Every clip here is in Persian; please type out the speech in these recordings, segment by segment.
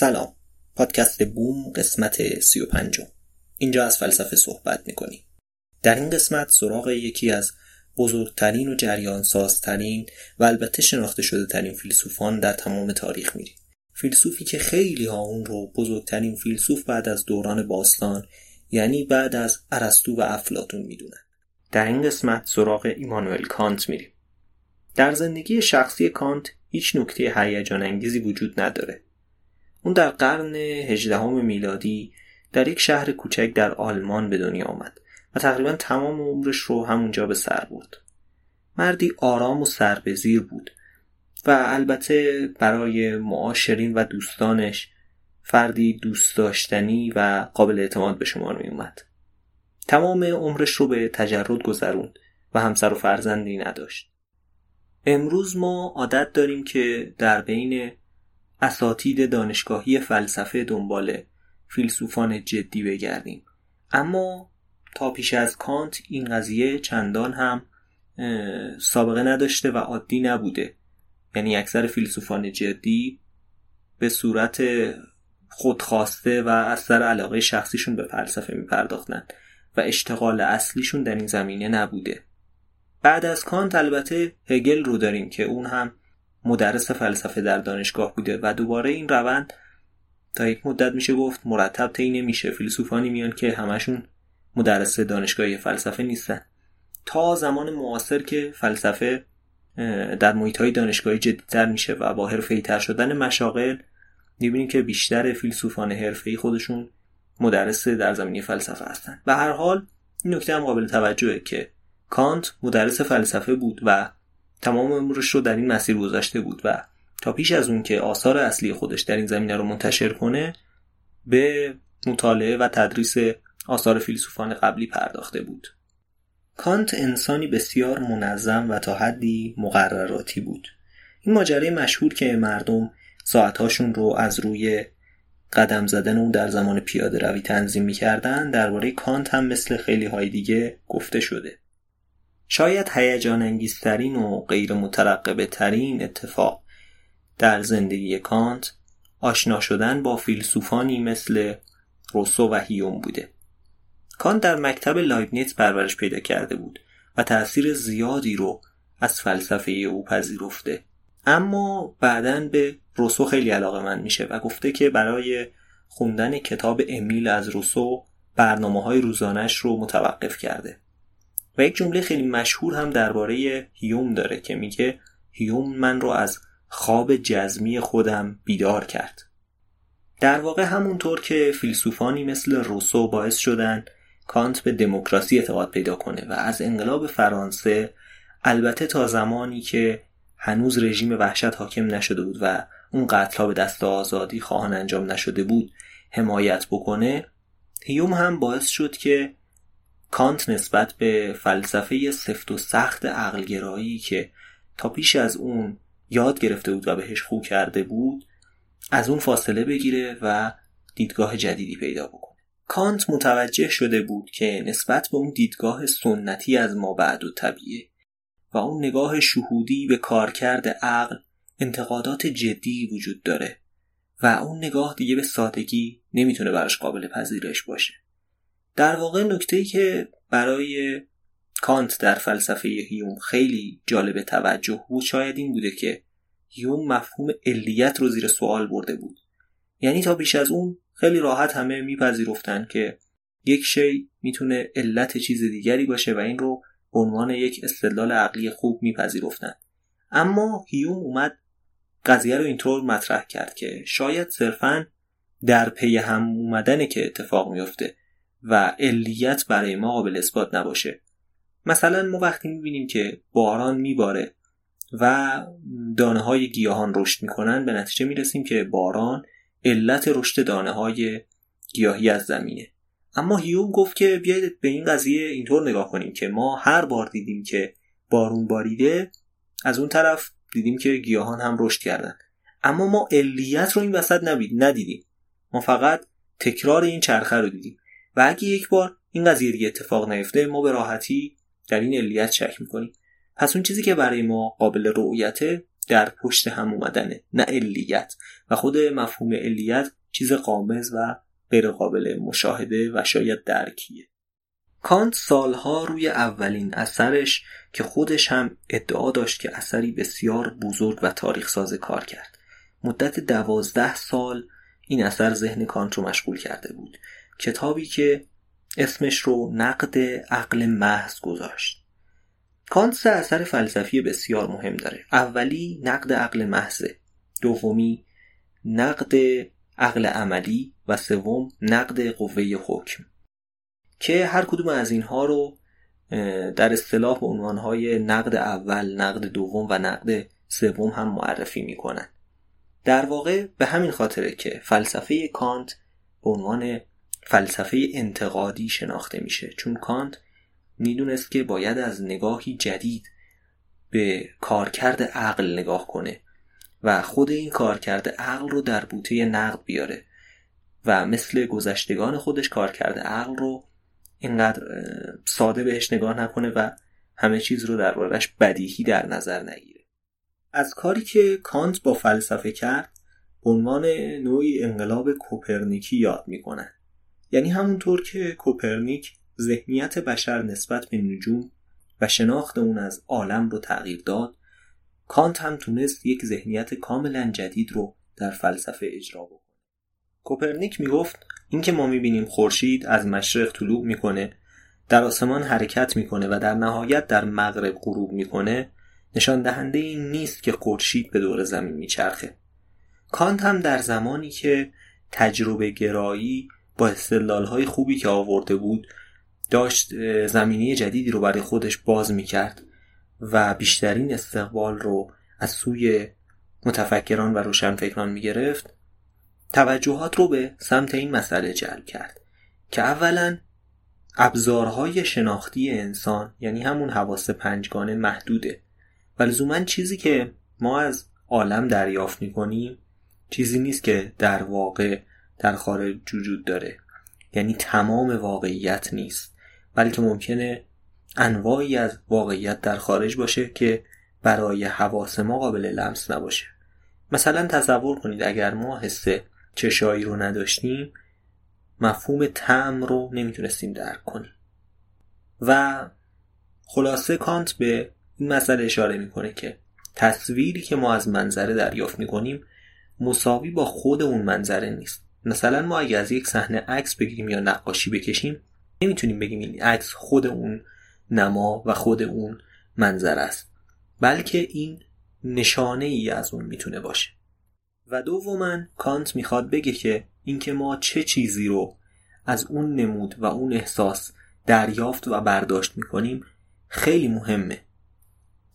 سلام. پادکست بوم قسمت سی و پنجم اینجا از فلسفه صحبت می‌کنیم. در این قسمت سراغ یکی از بزرگترین و جریان سازترین و البته شناخته شده ترین فیلسوفان در تمام تاریخ میریم. فیلسوفی که خیلی ها اون رو بزرگترین فیلسوف بعد از دوران باستان یعنی بعد از ارسطو و افلاتون می‌دونن. در این قسمت سراغ ایمانوئل کانت میریم. در زندگی شخصی کانت هیچ نکته هیجان انگیزی وجود نداره. اون در قرن هجدهم میلادی در یک شهر کوچک در آلمان به دنیا آمد و تقریبا تمام عمرش رو همونجا به سر برد مردی آرام و سربزیر بود و البته برای معاشرین و دوستانش فردی دوست داشتنی و قابل اعتماد به شمار می اومد. تمام عمرش رو به تجرد گذروند و همسر و فرزندی نداشت. امروز ما عادت داریم که در بین اساتید دانشگاهی فلسفه دنبال فیلسوفان جدی بگردیم. اما تا پیش از کانت این قضیه چندان هم سابقه نداشته و عادی نبوده. یعنی اکثر فیلسوفان جدی به صورت خودخواسته و از سر علاقه شخصیشون به فلسفه میپرداختن و اشتغال اصلیشون در این زمینه نبوده. بعد از کانت البته هگل رو داریم که اون هم مدرس فلسفه در دانشگاه بوده و دوباره این روند تا یک مدت میشه گفت مرتب طی نمیشه. فیلسوفانی میان که همشون مدرس دانشگاهی فلسفه نیستن. تا زمان معاصر که فلسفه در محیط های دانشگاهی جدیتر میشه و با حرفه تر شدن مشاغل می‌بینیم که بیشتر فیلسوفان حرفه خودشون مدرس در زمینه فلسفه هستن. و هر حال این نکته هم قابل توجهه که کانت مدرس فلسفه بود و تمام عمرش رو در این مسیر گذاشته بود و تا پیش از اون که آثار اصلی خودش در این زمینه رو منتشر کنه به مطالعه و تدریس آثار فیلسوفان قبلی پرداخته بود. کانت انسانی بسیار منظم و تا حدی مقرراتی بود. این ماجرای مشهور که مردم ساعتهاشون رو از روی قدم زدن اون در زمان پیاده روی تنظیم می‌کردن درباره کانت هم مثل خیلی های دیگه گفته شده. شاید هیجان انگیزترین و غیر مترقبه ترین اتفاق در زندگی کانت آشنا شدن با فیلسوفانی مثل روسو و هیوم بوده. کانت در مکتب لایبنیتس پرورش پیدا کرده بود و تأثیر زیادی رو از فلسفه او پذیرفته. اما بعدا به روسو خیلی علاقه من میشه و گفته که برای خوندن کتاب امیل از روسو برنامه های روزانش رو متوقف کرده. و یک جمله خیلی مشهور هم درباره هیوم داره که میگه هیوم من رو از خواب جزمی خودم بیدار کرد. در واقع همونطور که فیلسوفانی مثل روسو باعث شدن کانت به دموکراسی اعتقاد پیدا کنه و از انقلاب فرانسه البته تا زمانی که هنوز رژیم وحشت حاکم نشده بود و اون قتلها به دست آزادی خواهان انجام نشده بود حمایت بکنه هیوم هم باعث شد که کانت نسبت به فلسفه سفت و سخت عقلگرایی که تا پیش از اون یاد گرفته بود و بهش خو کرده بود از اون فاصله بگیره و دیدگاه جدیدی پیدا بکنه. کانت متوجه شده بود که نسبت به اون دیدگاه سنتی از ما بعد و طبیعه و اون نگاه شهودی به کارکرد عقل انتقادات جدی وجود داره و اون نگاه دیگه به سادگی نمی‌تونه براش قابل پذیرش باشه. در واقع نکته ای که برای کانت در فلسفه هیوم خیلی جالب توجه بود شاید این بوده که هیوم مفهوم علیت رو زیر سوال برده بود. یعنی تا بیش از اون خیلی راحت همه میپذیرفتن که یک شی می‌تونه علت چیز دیگری باشه و این رو به عنوان یک استدلال عقلی خوب میپذیرفتن. اما هیوم اومد قضیه رو اینطور مطرح کرد که شاید صرفا در پی هم اومدنه که اتفاق میفته و علیت برای ما قابل اثبات نباشه. مثلا ما وقتی می‌بینیم که باران میباره و دانه های گیاهان رشد می‌کنن به نتیجه می‌رسیم که باران علت رشد دانه های گیاهی از زمینه. اما هیوم گفت که بیاید به این قضیه اینطور نگاه کنیم که ما هر بار دیدیم که بارون باریده از اون طرف دیدیم که گیاهان هم رشد کردن. اما ما علیت رو این وسط ندیدیم. ما فقط تکرار این چرخه رو دیدیم. و اگه یک بار این قضیه دیگه اتفاق نیفته ما به راحتی در این علیت شک می‌کنیم. پس اون چیزی که برای ما قابل رؤیته در پشت هم اومدنه نه علیت. و خود مفهوم علیت چیز قامز و غیر قابل مشاهده و شاید درکیه. کانت سالها روی اولین اثرش که خودش هم ادعا داشت که اثری بسیار بزرگ و تاریخ ساز کار کرد. مدت دوازده سال این اثر ذهن کانت رو مشغول کرده بود. کتابی که اسمش رو نقد عقل محض گذاشت. کانت سه اثر فلسفی بسیار مهم داره. اولی نقد عقل محضه. دومی نقد عقل عملی و سوم نقد قوه حکم. که هر کدوم از اینها رو در اصطلاح به عنوانهای نقد اول نقد دوم و نقد سوم هم معرفی می‌کنن. در واقع به همین خاطره که فلسفه کانت به عنوان فلسفه انتقادی شناخته میشه. چون کانت می‌دونست که باید از نگاهی جدید به کارکرد عقل نگاه کنه و خود این کارکرد عقل رو در بوته نقد بیاره و مثل گذشتگان خودش کارکرد عقل رو اینقدر ساده بهش نگاه نکنه و همه چیز رو دربارهش بدیهی در نظر نگیره. از کاری که کانت با فلسفه کرد عنوان نوعی انقلاب کوپرنیکی یاد می‌کنن یعنی همونطور که کوپرنیک ذهنیت بشر نسبت به نجوم و شناخت اون از عالم رو تغییر داد کانت هم تونست یک ذهنیت کاملا جدید رو در فلسفه اجرا بکنه. کوپرنیک می‌گفت اینکه ما می‌بینیم خورشید از مشرق طلوع می‌کنه در آسمان حرکت می‌کنه و در نهایت در مغرب غروب می‌کنه نشان دهنده این نیست که خورشید به دور زمین میچرخه. کانت هم در زمانی که تجربه گرایی با استدلال های خوبی که آورده بود داشت زمینی جدیدی رو برای خودش باز می‌کرد و بیشترین استقبال رو از سوی متفکران و روشنفکران می‌گرفت. توجهات رو به سمت این مسئله جلب کرد که اولا ابزارهای شناختی انسان یعنی همون حواس پنجگانه محدوده. و لزوما چیزی که ما از عالم دریافت می‌کنیم چیزی نیست که در واقع در خارج وجود داره. یعنی تمام واقعیت نیست. بلکه ممکنه انواعی از واقعیت در خارج باشه که برای حواس ما قابل لمس نباشه. مثلا تصور کنید اگر ما حس چشایی رو نداشتیم مفهوم تم رو نمی‌تونستیم درک کنیم. و خلاصه کانت به این مسئله اشاره می‌کنه که تصویری که ما از منظره دریافت می‌کنیم مساوی با خود اون منظره نیست. مثلا ما اگه از یک صحنه عکس بگیریم یا نقاشی بکشیم نمی‌تونیم بگیم این عکس خود اون نما و خود اون منظر است. بلکه این نشانه ای از اون می‌تونه باشه. و دوما کانت می‌خواد بگه که اینکه ما چه چیزی رو از اون نمود و اون احساس دریافت و برداشت می‌کنیم خیلی مهمه.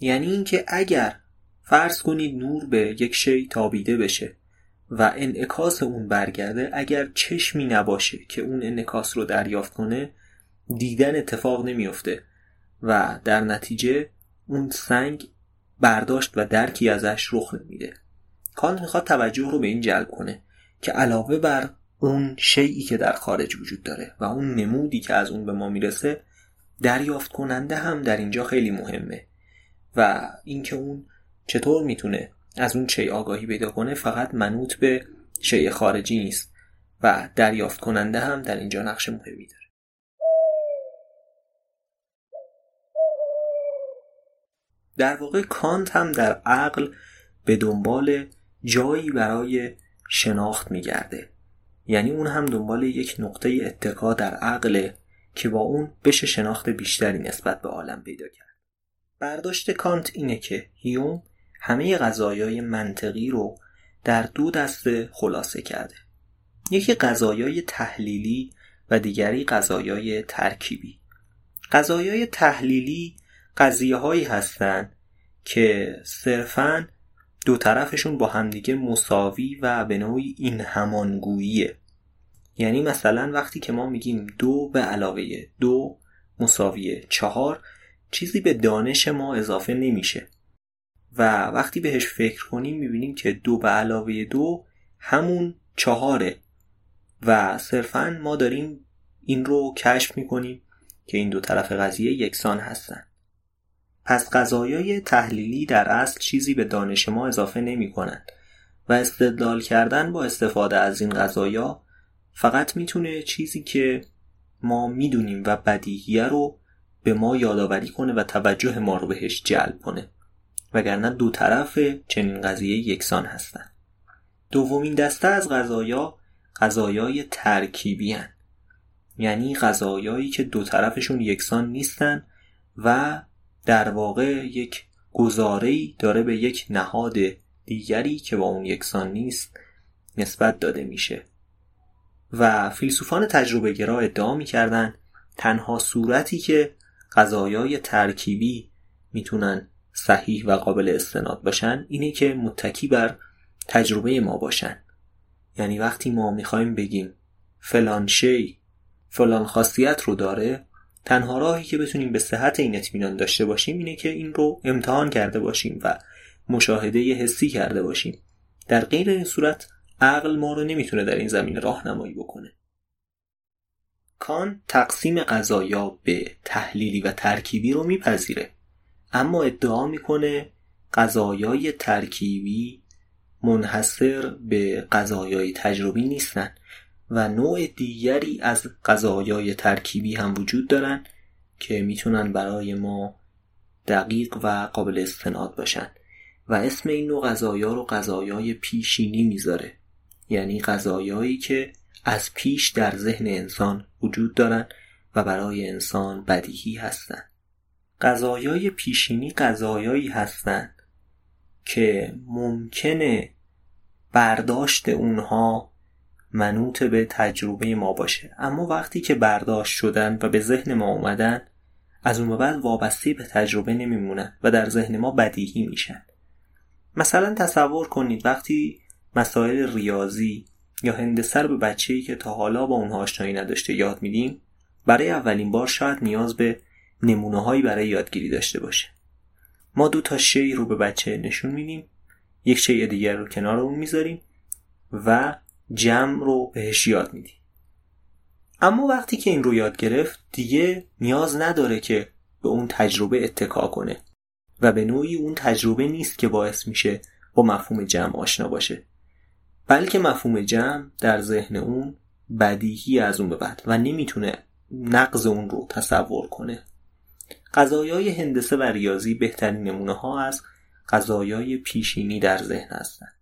یعنی اینکه اگر فرض کنید نور به یک شی تابیده بشه و انعکاس اون برگرده اگر چشمی نباشه که اون انعکاس رو دریافت کنه دیدن اتفاق نمیفته و در نتیجه اون سنگ برداشت و درکی ازش رخ نمیده. کانت می‌خواد توجه رو به این جلب کنه که علاوه بر اون شیعی که در خارج وجود داره و اون نمودی که از اون به ما می‌رسه دریافت کننده هم در اینجا خیلی مهمه و اینکه اون چطور می‌تونه از اون شی آگاهی پیدا کنه فقط منوط به شی خارجی نیست و دریافت کننده هم در اینجا نقش مهمی داره. در واقع کانت هم در عقل به دنبال جایی برای شناخت میگرده. یعنی اون هم دنبال یک نقطه اتکا در عقله که با اون بشه شناخت بیشتری نسبت به عالم پیدا کرد. برداشت کانت اینه که هیوم همه غذایای منطقی رو در دو دسته خلاصه کرده. یکی غذایای تحلیلی و دیگری غذایای ترکیبی. غذایای تحلیلی قضیه هایی هستند که صرفا دو طرفشون با همدیگه مساوی و به نوعی این همانگوییه. یعنی مثلا وقتی که ما میگیم دو به علاوه دو مساوی چهار چیزی به دانش ما اضافه نمیشه. و وقتی بهش فکر کنیم می‌بینیم که دو به علاوه دو همون چهاره و صرفا ما داریم این رو کشف می‌کنیم که این دو طرف قضیه یکسان هستن. پس قضایای تحلیلی در اصل چیزی به دانش ما اضافه نمی کنند و استدلال کردن با استفاده از این قضایا فقط می‌تونه چیزی که ما می‌دونیم و بدیهیه رو به ما یادآوری کنه و توجه ما رو بهش جلب کنه. وگرنه دو طرف چنین قضیه یکسان هستند دومین دسته از غذایا غذایای ترکیبی هن. یعنی غذایایی که دو طرفشون یکسان نیستن و در واقع یک گزاره‌ای داره به یک نهاد دیگری که با اون یکسان نیست نسبت داده میشه و فیلسوفان تجربه گرا ادعا می‌کردن تنها صورتی که غذایای ترکیبی می‌تونن صحیح و قابل استناد باشن اینه که متکی بر تجربه ما باشن. یعنی وقتی ما می‌خوایم بگیم فلان شی فلان خاصیت رو داره تنها راهی که بتونیم به صحت این اطمینان داشته باشیم اینه که این رو امتحان کرده باشیم و مشاهده حسی کرده باشیم. در غیر این صورت عقل ما رو نمی‌تونه در این زمینه راهنمایی بکنه. کان تقسیم قضایا به تحلیلی و ترکیبی رو میپذیره. اما ادعا می‌کنه قضایای ترکیبی منحصر به قضایای تجربی نیستن و نوع دیگری از قضایای ترکیبی هم وجود دارن که می‌تونن برای ما دقیق و قابل استناد باشن و اسم این نوع غذایا رو غذایای پیشینی می‌ذاره یعنی غذایایی که از پیش در ذهن انسان وجود دارن و برای انسان بدیهی هستند. غذایای پیشینی غذایایی هستند که ممکنه برداشت اونها منوط به تجربه ما باشه. اما وقتی که برداشت شدن و به ذهن ما اومدن از اون بعد وابسته به تجربه نمیمونن و در ذهن ما بدیهی میشن. مثلا تصور کنید وقتی مسائل ریاضی یا هندسه به بچه‌ای که تا حالا با اونها آشنایی نداشته یاد میدیم برای اولین بار شاید نیاز به نمونه هایی برای یادگیری داشته باشه. ما دو تا شی رو به بچه نشون میدیم. یک شی دیگر رو کنار اون می‌ذاریم و جمع رو بهش یاد میدیم. اما وقتی که این رو یاد گرفت دیگه نیاز نداره که به اون تجربه اتکا کنه و به نوعی اون تجربه نیست که باعث میشه با مفهوم جمع آشنا باشه. بلکه مفهوم جمع در ذهن اون بدیهی از اون به بعد و نمی‌تونه نقض اون رو تصور کنه. قضایای هندسه و ریاضی بهترین نمونه ها از قضایای پیشینی در ذهن هستند.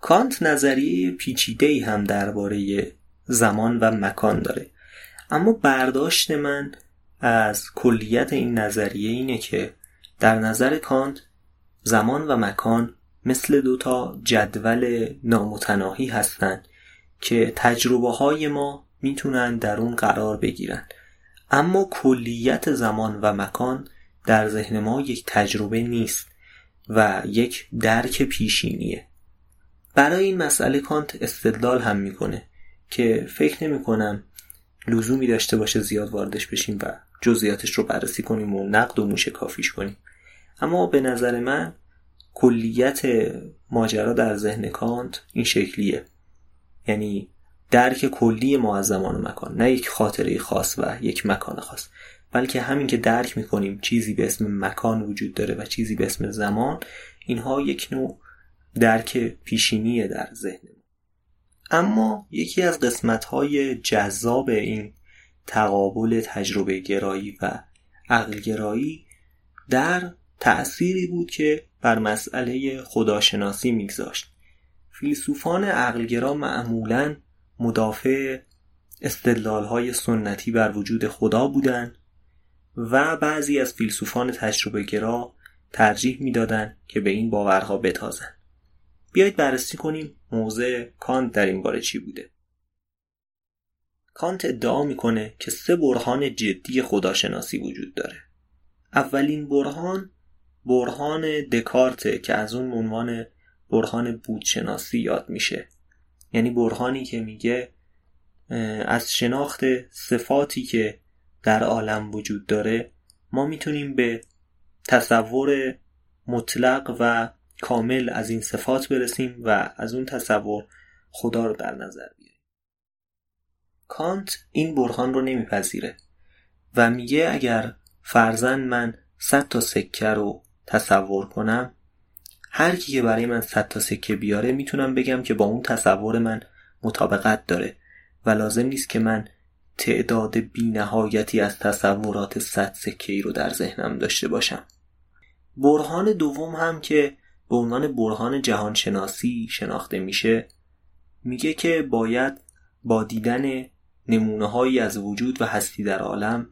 کانت نظریه پیچیده هم درباره زمان و مکان داره. اما برداشت من از کلیت این نظریه اینه که در نظر کانت زمان و مکان مثل دوتا جدول نامتناهی هستند که تجربه های ما می‌تونن در اون قرار بگیرن. اما کلیت زمان و مکان در ذهن ما یک تجربه نیست و یک درک پیشینیه. برای این مسئله کانت استدلال هم می‌کنه که فکر نمی کنم لزومی داشته باشه زیاد واردش بشیم و جزئیاتش رو بررسی کنیم و نقد و موشه کافیش کنیم. اما به نظر من کلیت ماجرا در ذهن کانت این شکلیه. یعنی درک کلی ما از زمان و مکان نه یک خاطره خاص و یک مکان خاص بلکه همین که درک می‌کنیم چیزی به اسم مکان وجود داره و چیزی به اسم زمان اینها یک نوع درک پیشینیه در ذهن اما یکی از قسمت های جذاب این تقابل تجربه گرایی و عقل گرایی در تأثیری بود که بر مسئله خداشناسی میگذاشت. فیلسوفان عقلگرا معمولا مدافع استدلال های سنتی بر وجود خدا بودند و بعضی از فیلسوفان تجربه گرا ترجیح می‌دادند که به این باورها بتازند. بیایید بررسی کنیم موضع کانت در این باره چی بوده. کانت ادعا می‌کنه که سه برهان جدی خداشناسی وجود داره. اولین برهان برهان دکارت که از اون عنوان برهان بودشناسی یاد میشه. یعنی برهانی که میگه از شناخت صفاتی که در عالم وجود داره ما می‌تونیم به تصور مطلق و کامل از این صفات برسیم و از اون تصور خدا رو در نظر بیاریم. کانت این برهان رو نمیپذیره و میگه اگر فرزن من صد تا سکه رو تصور کنم هر کی که برای من صد تا سکه بیاره می‌تونم بگم که با اون تصور من مطابقت داره و لازم نیست که من تعداد بینهایتی از تصورات صد سکه ای رو در ذهنم داشته باشم. برهان دوم هم که به عنوان برهان جهانشناسی شناخته میشه میگه که باید با دیدن نمونه هایی از وجود و هستی در عالم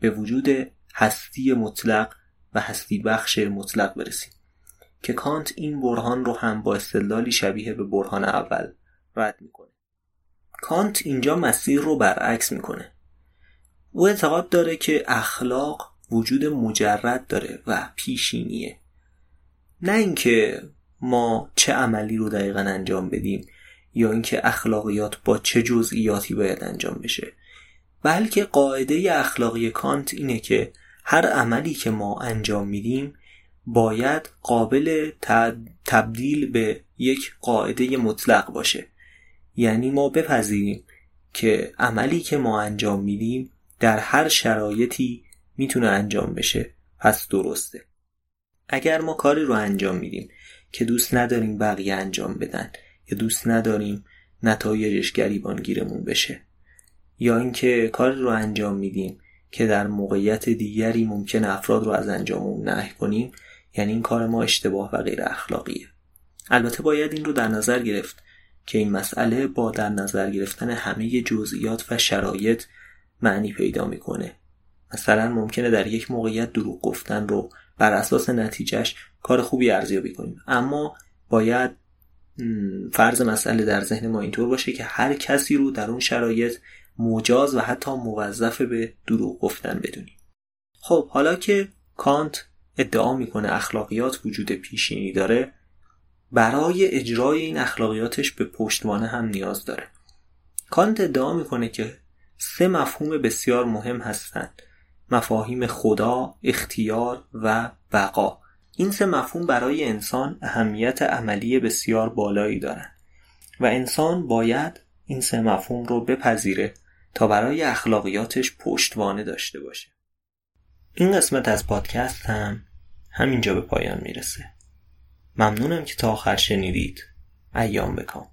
به وجود هستی مطلق و هستی بخش مطلق برسیم. که کانت این برهان رو هم با استدلالی شبیه به برهان اول رد می‌کنه. کانت اینجا مسیر رو برعکس می‌کنه. او اعتقاد داره که اخلاق وجود مجرد داره و پیشینیه. نه اینکه ما چه عملی رو دقیقا انجام بدیم یا اینکه اخلاقیات با چه جزئیاتی باید انجام بشه. بلکه قاعده اخلاقی کانت اینه که هر عملی که ما انجام میدیم باید قابل تبدیل به یک قاعده مطلق باشه. یعنی ما بپذیریم که عملی که ما انجام میدیم در هر شرایطی می‌تونه انجام بشه. پس درسته. اگر ما کاری رو انجام میدیم که دوست نداریم بقیه انجام بدن یا دوست نداریم نتایجش گریبانگیرمون بشه یا اینکه کاری رو انجام میدیم که در موقعیت دیگری ممکن افراد رو از انجام اون نهی کنیم یعنی این کار ما اشتباه و غیر اخلاقیه. البته باید این رو در نظر گرفت که این مسئله با در نظر گرفتن همه جزئیات و شرایط معنی پیدا می‌کنه. مثلا ممکنه در یک موقعیت دروغ گفتن رو بر اساس نتیجهش کار خوبی ارزیابی کنیم. اما باید فرض مسئله در ذهن ما اینطور باشه که هر کسی رو در اون شرایط مجاز و حتی موظف به دروغ گفتن بدونیم. خب حالا که کانت ادعا می‌کنه اخلاقیات وجود پیشینی داره. برای اجرای این اخلاقیاتش به پشتوانه هم نیاز داره. کانت ادعا می‌کنه که سه مفهوم بسیار مهم هستند. مفاهیم خدا، اختیار و بقا. این سه مفهوم برای انسان اهمیت عملی بسیار بالایی دارند. و انسان باید این سه مفهوم رو بپذیره تا برای اخلاقیاتش پشتوانه داشته باشه. این قسمت از پادکست هم همینجا به پایان می‌رسه. ممنونم که تا آخر شنیدید. ایام بکام.